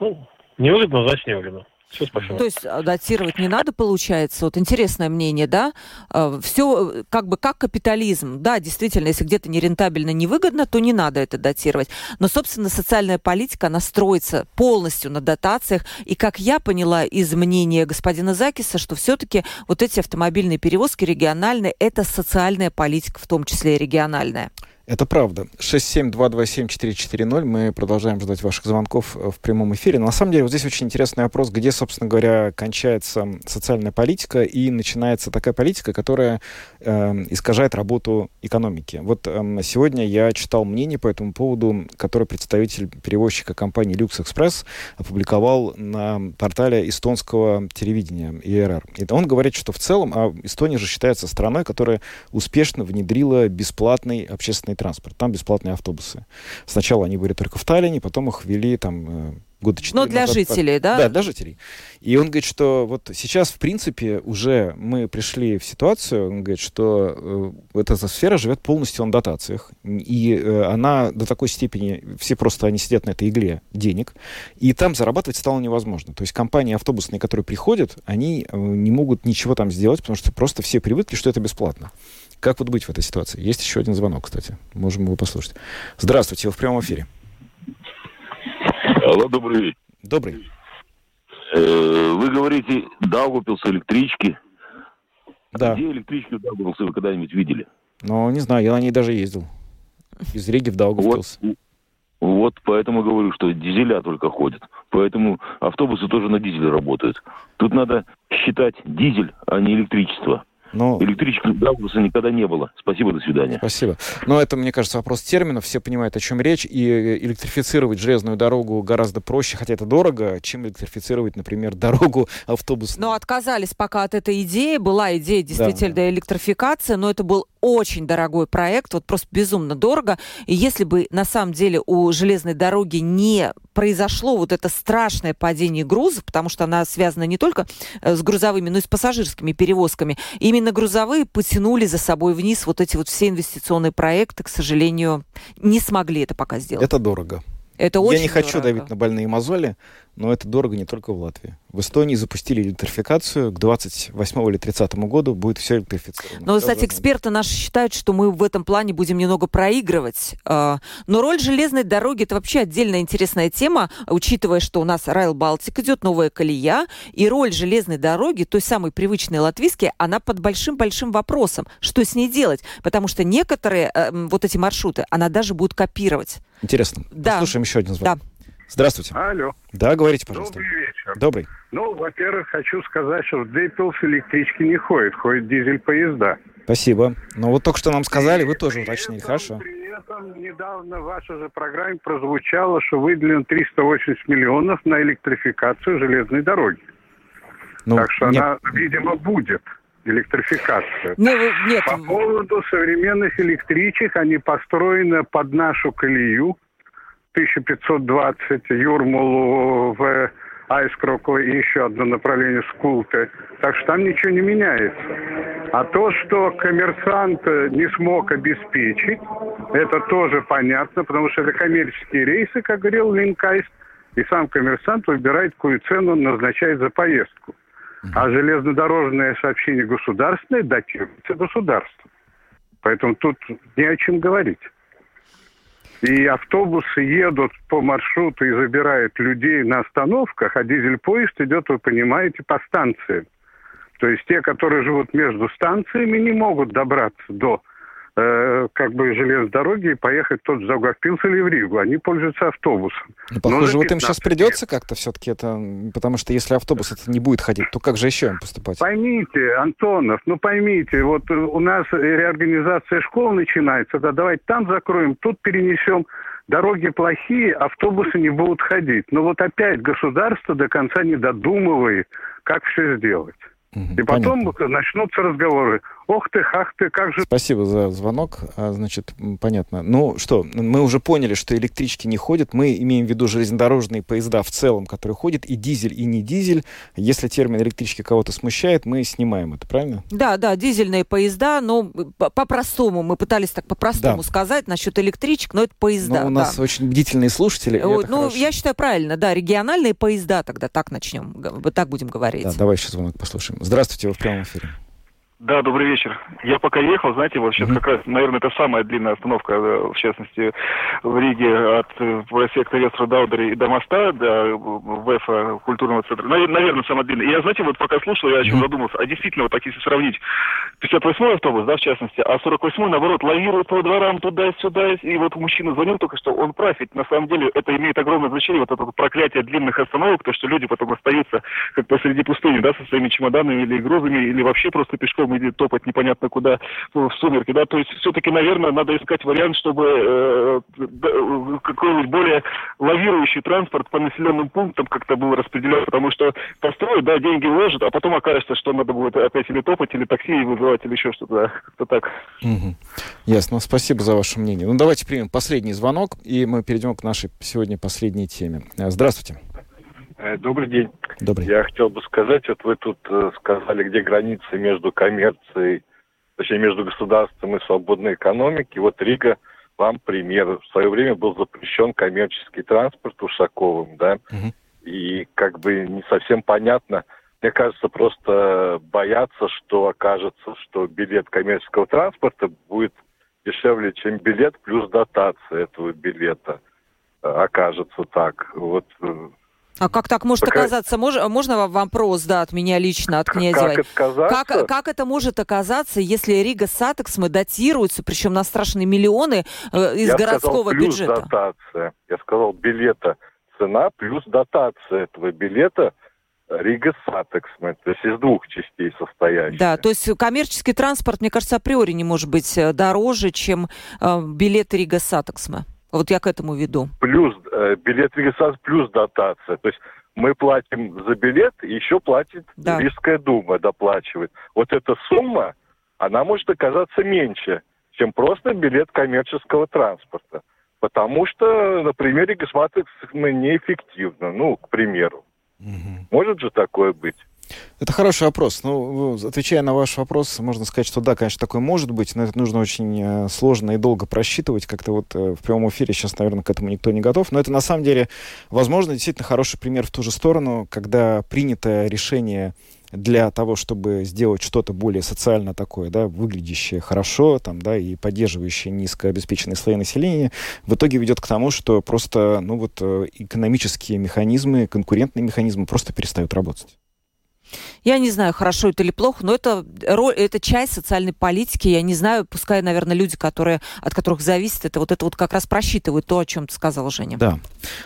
ну, невыгодно, значит невыгодно. Все, спасибо. То есть а, датировать не надо, получается? Вот интересное мнение, да? А, Все э, как бы как капитализм. Да, действительно, если где-то нерентабельно, невыгодно, то не надо это датировать. Но, собственно, социальная политика, она строится полностью на дотациях. И, как я поняла из мнения господина Закиса, что все-таки вот эти автомобильные перевозки региональные, это социальная политика, в том числе и региональная. Это правда. 67227-440. Мы продолжаем ждать ваших звонков э, в прямом эфире. Но на самом деле вот здесь очень интересный вопрос, где, собственно говоря, кончается социальная политика и начинается такая политика, которая э, искажает работу экономики. Вот э, сегодня я читал мнение по этому поводу, которое представитель перевозчика компании Lux Express опубликовал на портале эстонского телевидения ИРР. И он говорит, что в целом, а Эстония же считается страной, которая успешно внедрила бесплатный общественный транспорт. Там бесплатные автобусы. Сначала они были только в Таллине, потом их ввели там э, года четыре Но для назад. жителей, да? Да, для жителей. И он говорит, что вот сейчас, в принципе, уже мы пришли в ситуацию, он говорит, что э, эта сфера живет полностью на дотациях. И э, она до такой степени, все просто они сидят на этой игле денег, и там зарабатывать стало невозможно. То есть компании автобусные, которые приходят, они э, не могут ничего там сделать, потому что просто все привыкли, что это бесплатно. Как вот быть в этой ситуации? Есть еще один звонок, кстати. Можем его послушать. Здравствуйте, вы в прямом эфире. Алло, добрый вечер. Добрый. Э, вы говорите, Даугавпилс электрички. Да. Где электричку Даугавпилс вы когда-нибудь видели? Ну, не знаю, я на ней даже ездил. Из Риги в Даугавпилс. Вот, вот поэтому говорю, что дизеля только ходят. Поэтому автобусы тоже на дизеле работают. Тут надо считать дизель, а не электричество. Но... Электрического автобуса никогда не было. Спасибо, до свидания. Спасибо. Но это, мне кажется, вопрос терминов. Все понимают, о чем речь. И электрифицировать железную дорогу гораздо проще, хотя это дорого, чем электрифицировать, например, *laughs* дорогу автобусную. Но отказались пока от этой идеи. Была идея действительно да, да. электрификации, но это был очень дорогой проект, вот просто безумно дорого. И если бы на самом деле у железной дороги не произошло вот это страшное падение грузов, потому что она связана не только э, с грузовыми, но и с пассажирскими перевозками, именно грузовые потянули за собой вниз вот эти вот все инвестиционные проекты, к сожалению, не смогли это пока сделать. Это дорого. Это очень Я не хочу дорого. давить на больные мозоли, но это дорого не только в Латвии. В Эстонии запустили электрификацию. К 28 или 30 году будет все электрифицировано. Но, кстати, эксперты наши считают, что мы в этом плане будем немного проигрывать. А, но роль железной дороги – это вообще отдельная интересная тема, учитывая, что у нас Райл Балтик идет, новая колея, и роль железной дороги, той самой привычной латвийской, она под большим-большим вопросом. Что с ней делать? Потому что некоторые э, вот эти маршруты она даже будет копировать. Интересно. Да. Послушаем еще один звонок. Да. Здравствуйте. Алло. Да, говорите, пожалуйста. Добрый вечер. Добрый. Ну, во-первых, хочу сказать, что в Дейпилс электрички не ходят, ходят дизель-поезда. Спасибо. Но вот только что нам сказали, вы тоже уточнили, хорошо. При этом недавно в вашей же программе прозвучало, что выделено 380 миллионов на электрификацию железной дороги. Ну, так что нет. она, видимо, будет электрификация. Не, нет. По поводу современных электричек, они построены под нашу колею, 1520 Юрмалу в Айскроку и еще одно направление Скулты. Так что там ничего не меняется. А то, что коммерсант не смог обеспечить, это тоже понятно, потому что это коммерческие рейсы, как говорил Линкайст, и сам коммерсант выбирает, какую цену он назначает за поездку. А железнодорожное сообщение государственное датируется государством. Поэтому тут не о чем говорить. И автобусы едут по маршруту и забирают людей на остановках, а дизель-поезд идет, вы понимаете, по станциям. То есть те, которые живут между станциями, не могут добраться до э, как бы железной дороги и поехать тот же Заугавпилс или в Ригу. Они пользуются автобусом. Ну, похоже, вот им сейчас придется как-то все-таки это... Потому что если автобус это не будет ходить, то как же еще им поступать? Поймите, Антонов, ну поймите, вот у нас реорганизация школ начинается, да давайте там закроем, тут перенесем. Дороги плохие, автобусы не будут ходить. Но вот опять государство до конца не додумывает, как все сделать. И потом Понятно. начнутся разговоры. Ох ты, ах ты, как же... Спасибо за звонок. А, значит, понятно. Ну что, мы уже поняли, что электрички не ходят. Мы имеем в виду железнодорожные поезда в целом, которые ходят, и дизель, и не дизель. Если термин электрички кого-то смущает, мы снимаем это, правильно? Да, да, дизельные поезда, но по-простому. Мы пытались так по-простому да. сказать насчет электричек, но это поезда. Но у нас да. очень бдительные слушатели. Ну, хорошо. я считаю правильно, да, региональные поезда тогда так начнем, так будем говорить. Да, давай еще звонок послушаем. Здравствуйте, вы в прямом эфире. Да, добрый вечер. Я пока ехал, знаете, вот сейчас mm-hmm. как раз, наверное, это самая длинная остановка, в частности, в Риге от э, проспекта Вестра Даудери до моста, до ВЭФа культурного центра. Наверное, самая длинная. Я, знаете, вот пока слушал, я о чем mm-hmm. задумался. А действительно, вот так если сравнить 58-й автобус, да, в частности, а 48-й, наоборот, лавирует по дворам туда-сюда. И вот мужчина звонил только что, он прав, ведь на самом деле это имеет огромное значение, вот это вот проклятие длинных остановок, то, что люди потом остаются как посреди пустыни, да, со своими чемоданами или грузами, или вообще просто пешком потом или топать непонятно куда в сумерки, да, то есть все-таки, наверное, надо искать вариант, чтобы э, какой-нибудь более лавирующий транспорт по населенным пунктам как-то был распределен, потому что построят, да, деньги вложат, а потом окажется, что надо будет опять или топать, или такси вызывать, или еще что-то, да, как-то так. Угу. Ясно, спасибо за ваше мнение. Ну, давайте примем последний звонок, и мы перейдем к нашей сегодня последней теме. Здравствуйте. Э, добрый день. Добрый. Я хотел бы сказать, вот вы тут э, сказали, где границы между коммерцией, точнее, между государством и свободной экономикой. Вот Рига вам пример. В свое время был запрещен коммерческий транспорт Ушаковым, да, угу. и как бы не совсем понятно, мне кажется, просто боятся, что окажется, что билет коммерческого транспорта будет дешевле, чем билет, плюс дотация этого билета э, окажется так. Вот а как так может Такая... оказаться? Мож, можно вопрос, да, от меня лично, от Князевой? Как, как, как, как это может оказаться, если Ригас Сатиксме дотируется, причем на страшные миллионы э, из Я городского сказал, плюс бюджета? дотация. Я сказал, билета цена плюс дотация этого билета Ригас Сатиксме, то есть из двух частей состоящая. Да, то есть коммерческий транспорт, мне кажется, априори не может быть э, дороже, чем э, билет Рига Сатексмы. Вот я к этому веду. Плюс билет регистрации, плюс дотация. То есть мы платим за билет, и еще платит да. Рижская дума, доплачивает. Вот эта сумма, она может оказаться меньше, чем просто билет коммерческого транспорта. Потому что, например, регистрация неэффективна, ну, к примеру. Угу. Может же такое быть? Это хороший вопрос. Ну, отвечая на ваш вопрос, можно сказать, что да, конечно, такое может быть, но это нужно очень э, сложно и долго просчитывать. Как-то вот э, в прямом эфире сейчас, наверное, к этому никто не готов. Но это на самом деле, возможно, действительно хороший пример в ту же сторону, когда принято решение для того, чтобы сделать что-то более социально такое, да, выглядящее хорошо, там, да, и поддерживающее низкообеспеченные слои населения, в итоге ведет к тому, что просто, ну вот, э, экономические механизмы, конкурентные механизмы просто перестают работать. Я не знаю, хорошо это или плохо, но это, роль, это часть социальной политики. Я не знаю, пускай, наверное, люди, которые, от которых зависит, это вот это вот как раз просчитывают то, о чем ты сказал, Женя. Да.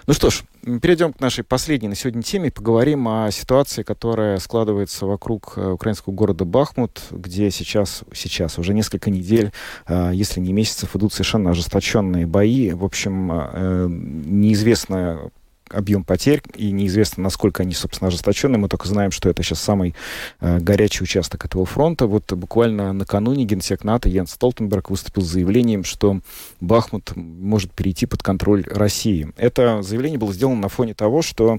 Ну что ж, перейдем к нашей последней на сегодня теме. Поговорим о ситуации, которая складывается вокруг э, украинского города Бахмут, где сейчас, сейчас уже несколько недель, э, если не месяцев, идут совершенно ожесточенные бои. В общем, э, неизвестно объем потерь, и неизвестно, насколько они, собственно, ожесточенные. Мы только знаем, что это сейчас самый э, горячий участок этого фронта. Вот буквально накануне генсек НАТО Йенс Столтенберг выступил с заявлением, что Бахмут может перейти под контроль России. Это заявление было сделано на фоне того, что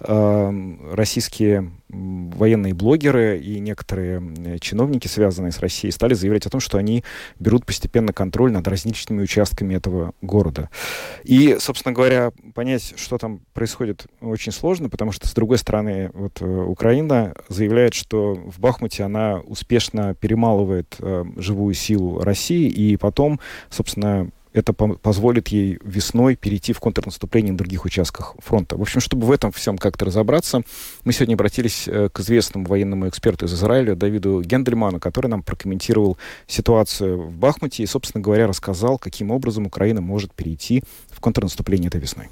э, российские военные блогеры и некоторые чиновники, связанные с Россией, стали заявлять о том, что они берут постепенно контроль над различными участками этого города. И, собственно говоря, понять, что там происходит, очень сложно, потому что, с другой стороны, вот э, Украина заявляет, что в Бахмуте она успешно перемалывает э, живую силу России, и потом, собственно, это позволит ей весной перейти в контрнаступление на других участках фронта. В общем, чтобы в этом всем как-то разобраться, мы сегодня обратились э, к известному военному эксперту из Израиля Давиду Гендельману, который нам прокомментировал ситуацию в Бахмуте и, собственно говоря, рассказал, каким образом Украина может перейти в контрнаступление этой весной.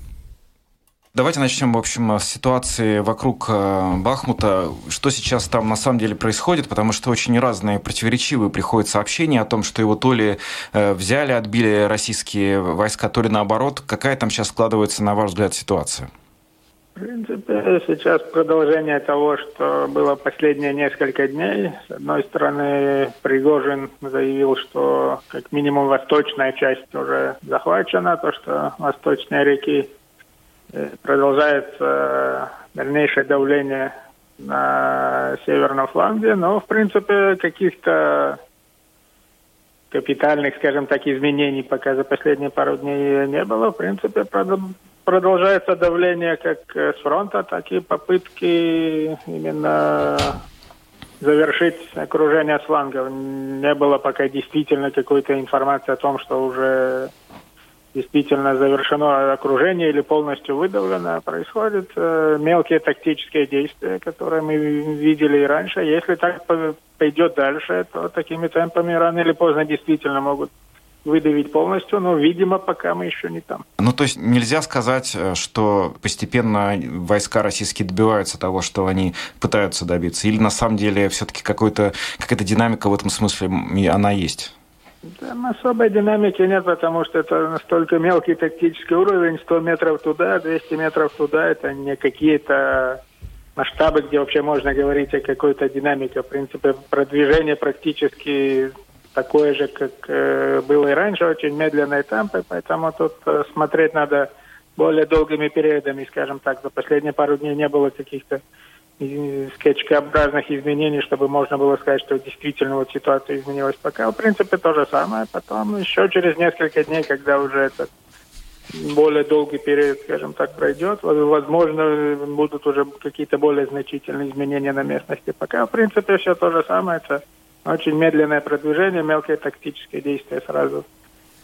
Давайте начнем, в общем, с ситуации вокруг э, Бахмута. Что сейчас там на самом деле происходит? Потому что очень разные противоречивые приходят сообщения о том, что его то ли э, взяли, отбили российские войска, то ли наоборот. Какая там сейчас складывается, на ваш взгляд, ситуация? В принципе, сейчас продолжение того, что было последние несколько дней. С одной стороны, Пригожин заявил, что как минимум восточная часть уже захвачена, то, что восточные реки продолжается дальнейшее давление на северном фланге, но, в принципе, каких-то капитальных, скажем так, изменений пока за последние пару дней не было. В принципе, продолжается давление как с фронта, так и попытки именно завершить окружение с флангов. Не было пока действительно какой-то информации о том, что уже действительно завершено окружение или полностью выдавлено, происходят э, мелкие тактические действия, которые мы видели и раньше. Если так пойдет дальше, то такими темпами рано или поздно действительно могут выдавить полностью, но, видимо, пока мы еще не там. Ну, то есть нельзя сказать, э, что постепенно войска российские добиваются того, что они пытаются добиться, или на самом деле все-таки какая-то динамика в этом смысле она есть? Там особой динамики нет, потому что это настолько мелкий тактический уровень, 100 метров туда, 200 метров туда, это не какие-то масштабы, где вообще можно говорить о какой-то динамике. В принципе, продвижение практически такое же, как э, было и раньше, очень медленные темпы, поэтому тут э, смотреть надо более долгими периодами, скажем так. За последние пару дней не было каких-то скачкообразных изменений, чтобы можно было сказать, что действительно вот ситуация изменилась. Пока, в принципе, то же самое. Потом еще через несколько дней, когда уже этот более долгий период, скажем так, пройдет, возможно, будут уже какие-то более значительные изменения на местности. Пока, в принципе, все то же самое. Это очень медленное продвижение, мелкие тактические действия сразу.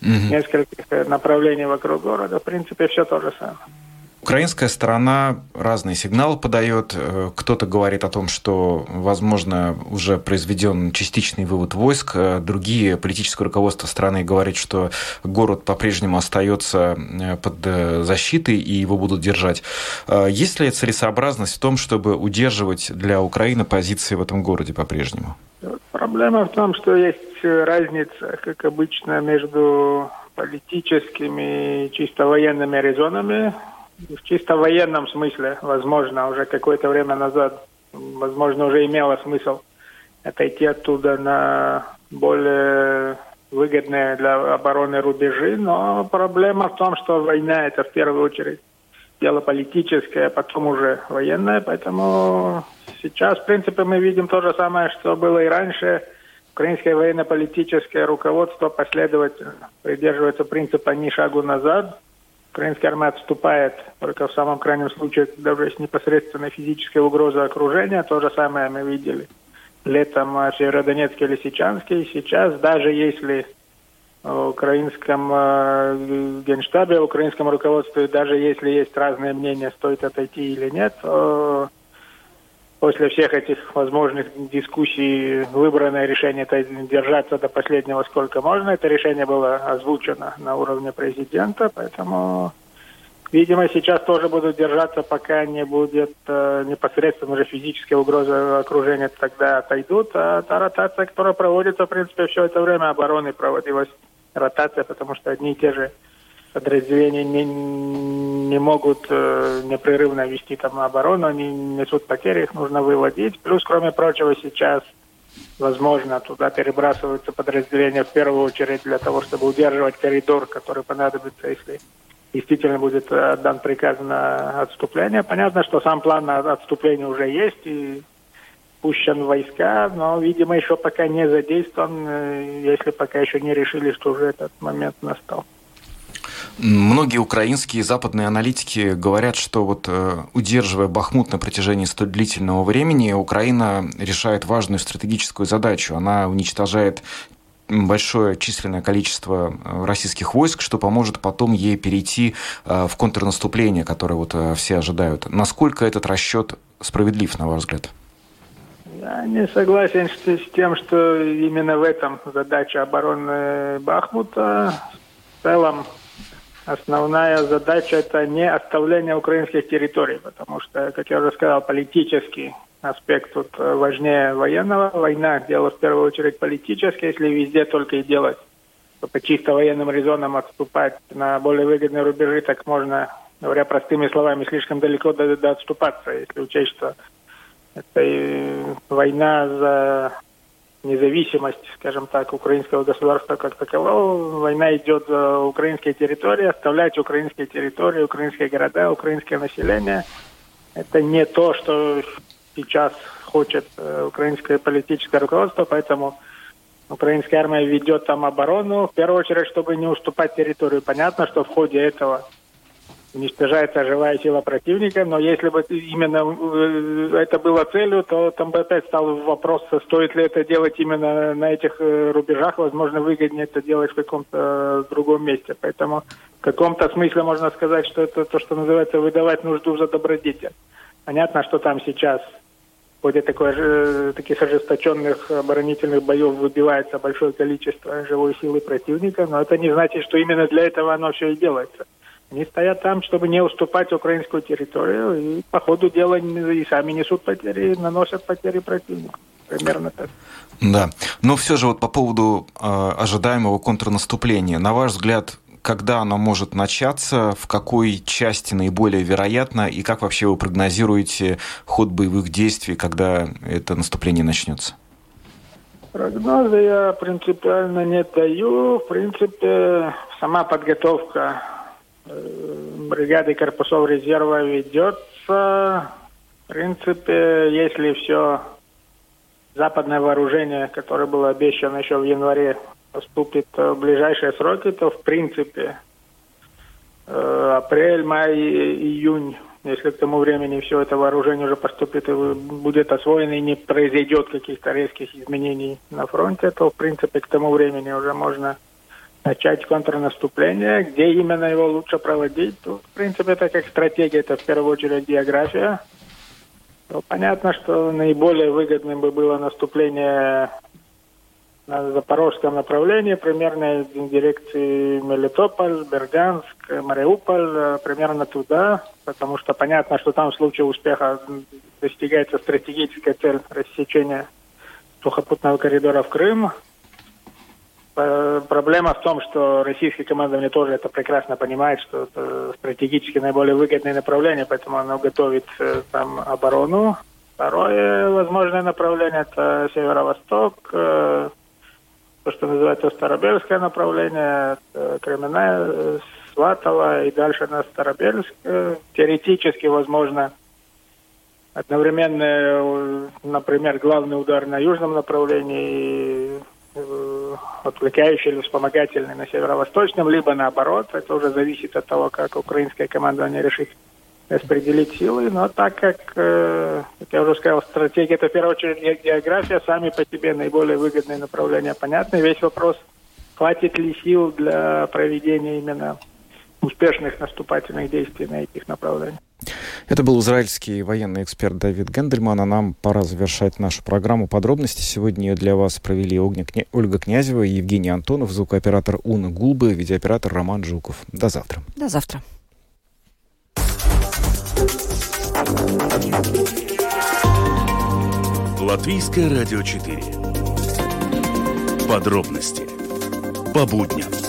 Угу. Нескольких направлений вокруг города. В принципе, все то же самое. Украинская сторона разные сигналы подает. Э, кто-то говорит о том, что, возможно, уже произведен частичный вывод войск. Э, другие, политическое руководство страны говорит, что город по-прежнему остается э, под защитой и его будут держать. Есть ли целесообразность в том, чтобы удерживать для Украины позиции в этом городе по-прежнему? Проблема в том, что есть разница, как обычно, между политическими и чисто военными резонами в чисто военном смысле, возможно, уже какое-то время назад, возможно, уже имело смысл отойти оттуда на более выгодные для обороны рубежи, но проблема в том, что война это в первую очередь дело политическое, а потом уже военное, поэтому сейчас, в принципе, мы видим то же самое, что было и раньше. Украинское военно-политическое руководство последовательно придерживается принципа «ни шагу назад», Украинская армия отступает только в самом крайнем случае, когда уже есть непосредственная физическая угроза окружения. То же самое мы видели летом в Северодонецке или Лисичанске. И сейчас, даже если в украинском э, генштабе, в украинском руководстве, даже если есть разные мнения, стоит отойти или нет, после всех этих возможных дискуссий выбранное решение это держаться до последнего сколько можно. Это решение было озвучено на уровне президента, поэтому, видимо, сейчас тоже будут держаться, пока не будет э, непосредственно уже физическая угроза окружения, тогда отойдут. А та ротация, которая проводится, в принципе, все это время обороны проводилась ротация, потому что одни и те же подразделения не, не могут э, непрерывно вести там оборону, они несут потери, их нужно выводить. Плюс, кроме прочего, сейчас, возможно, туда перебрасываются подразделения в первую очередь для того, чтобы удерживать коридор, который понадобится, если действительно будет отдан приказ на отступление. Понятно, что сам план на отступление уже есть и пущен войска, но, видимо, еще пока не задействован, э, если пока еще не решили, что уже этот момент настал. Многие украинские и западные аналитики говорят, что вот э, удерживая Бахмут на протяжении столь длительного времени, Украина решает важную стратегическую задачу. Она уничтожает большое численное количество э, российских войск, что поможет потом ей перейти э, в контрнаступление, которое вот все ожидают. Насколько этот расчет справедлив, на ваш взгляд? Я не согласен с тем, что именно в этом задача обороны Бахмута. В целом основная задача это не оставление украинских территорий, потому что, как я уже сказал, политический аспект тут важнее военного. Война дело в первую очередь политическое, если везде только и делать по чисто военным резонам отступать на более выгодные рубежи, так можно, говоря простыми словами, слишком далеко до, до отступаться, если учесть, что это война за независимость, скажем так, украинского государства как такового. Война идет за украинские территории, оставлять украинские территории, украинские города, украинское население. Это не то, что сейчас хочет э, украинское политическое руководство, поэтому украинская армия ведет там оборону, в первую очередь, чтобы не уступать территорию. Понятно, что в ходе этого уничтожается живая сила противника, но если бы именно э, это было целью, то там бы опять стал вопрос, стоит ли это делать именно на этих э, рубежах, возможно, выгоднее это делать в каком-то э, другом месте. Поэтому в каком-то смысле можно сказать, что это то, что называется выдавать нужду за добродетель. Понятно, что там сейчас в ходе такой, таких ожесточенных оборонительных боев выбивается большое количество живой силы противника, но это не значит, что именно для этого оно все и делается. Они стоят там, чтобы не уступать украинскую территорию, и по ходу дела и сами несут потери, наносят потери противнику. Примерно так. Да. Но все же вот по поводу э, ожидаемого контрнаступления, на ваш взгляд, когда оно может начаться, в какой части наиболее вероятно, и как вообще вы прогнозируете ход боевых действий, когда это наступление начнется? Прогнозы я принципиально не даю. В принципе, сама подготовка бригады корпусов резерва ведется. В принципе, если все западное вооружение, которое было обещано еще в январе, поступит в ближайшие сроки, то в принципе э, апрель, май, июнь, если к тому времени все это вооружение уже поступит и будет освоено и не произойдет каких-то резких изменений на фронте, то, в принципе, к тому времени уже можно начать контрнаступление. Где именно его лучше проводить? Тут, в принципе, это как стратегия, это в первую очередь география. То понятно, что наиболее выгодным бы было наступление на запорожском направлении, примерно дирекции Мелитополь, Бердянск, Мариуполь, примерно туда, потому что понятно, что там в случае успеха достигается стратегическая цель рассечения сухопутного коридора в Крым, Проблема в том, что российское командование тоже это прекрасно понимает, что это стратегически наиболее выгодное направление, поэтому оно готовит э, там оборону. Второе возможное направление это северо-восток, э, то, что называется Старобельское направление, Кременная, э, Сватово и дальше на Старобельск. Теоретически возможно одновременно, например, главный удар на южном направлении Э, отвлекающий или вспомогательный на северо-восточном, либо наоборот. Это уже зависит от того, как украинское командование решит распределить силы. Но так как, э, как я уже сказал, стратегия это в первую очередь география, сами по себе наиболее выгодные направления понятны. Весь вопрос, хватит ли сил для проведения именно успешных наступательных действий на этих направлениях. Это был израильский военный эксперт Давид Гендельман, а нам пора завершать нашу программу. Подробности сегодня для вас провели Ольга Князева, Евгений Антонов, звукооператор Уна Гулбы, видеооператор Роман Жуков. До завтра. До завтра. Латвийское радио 4. Подробности по будням.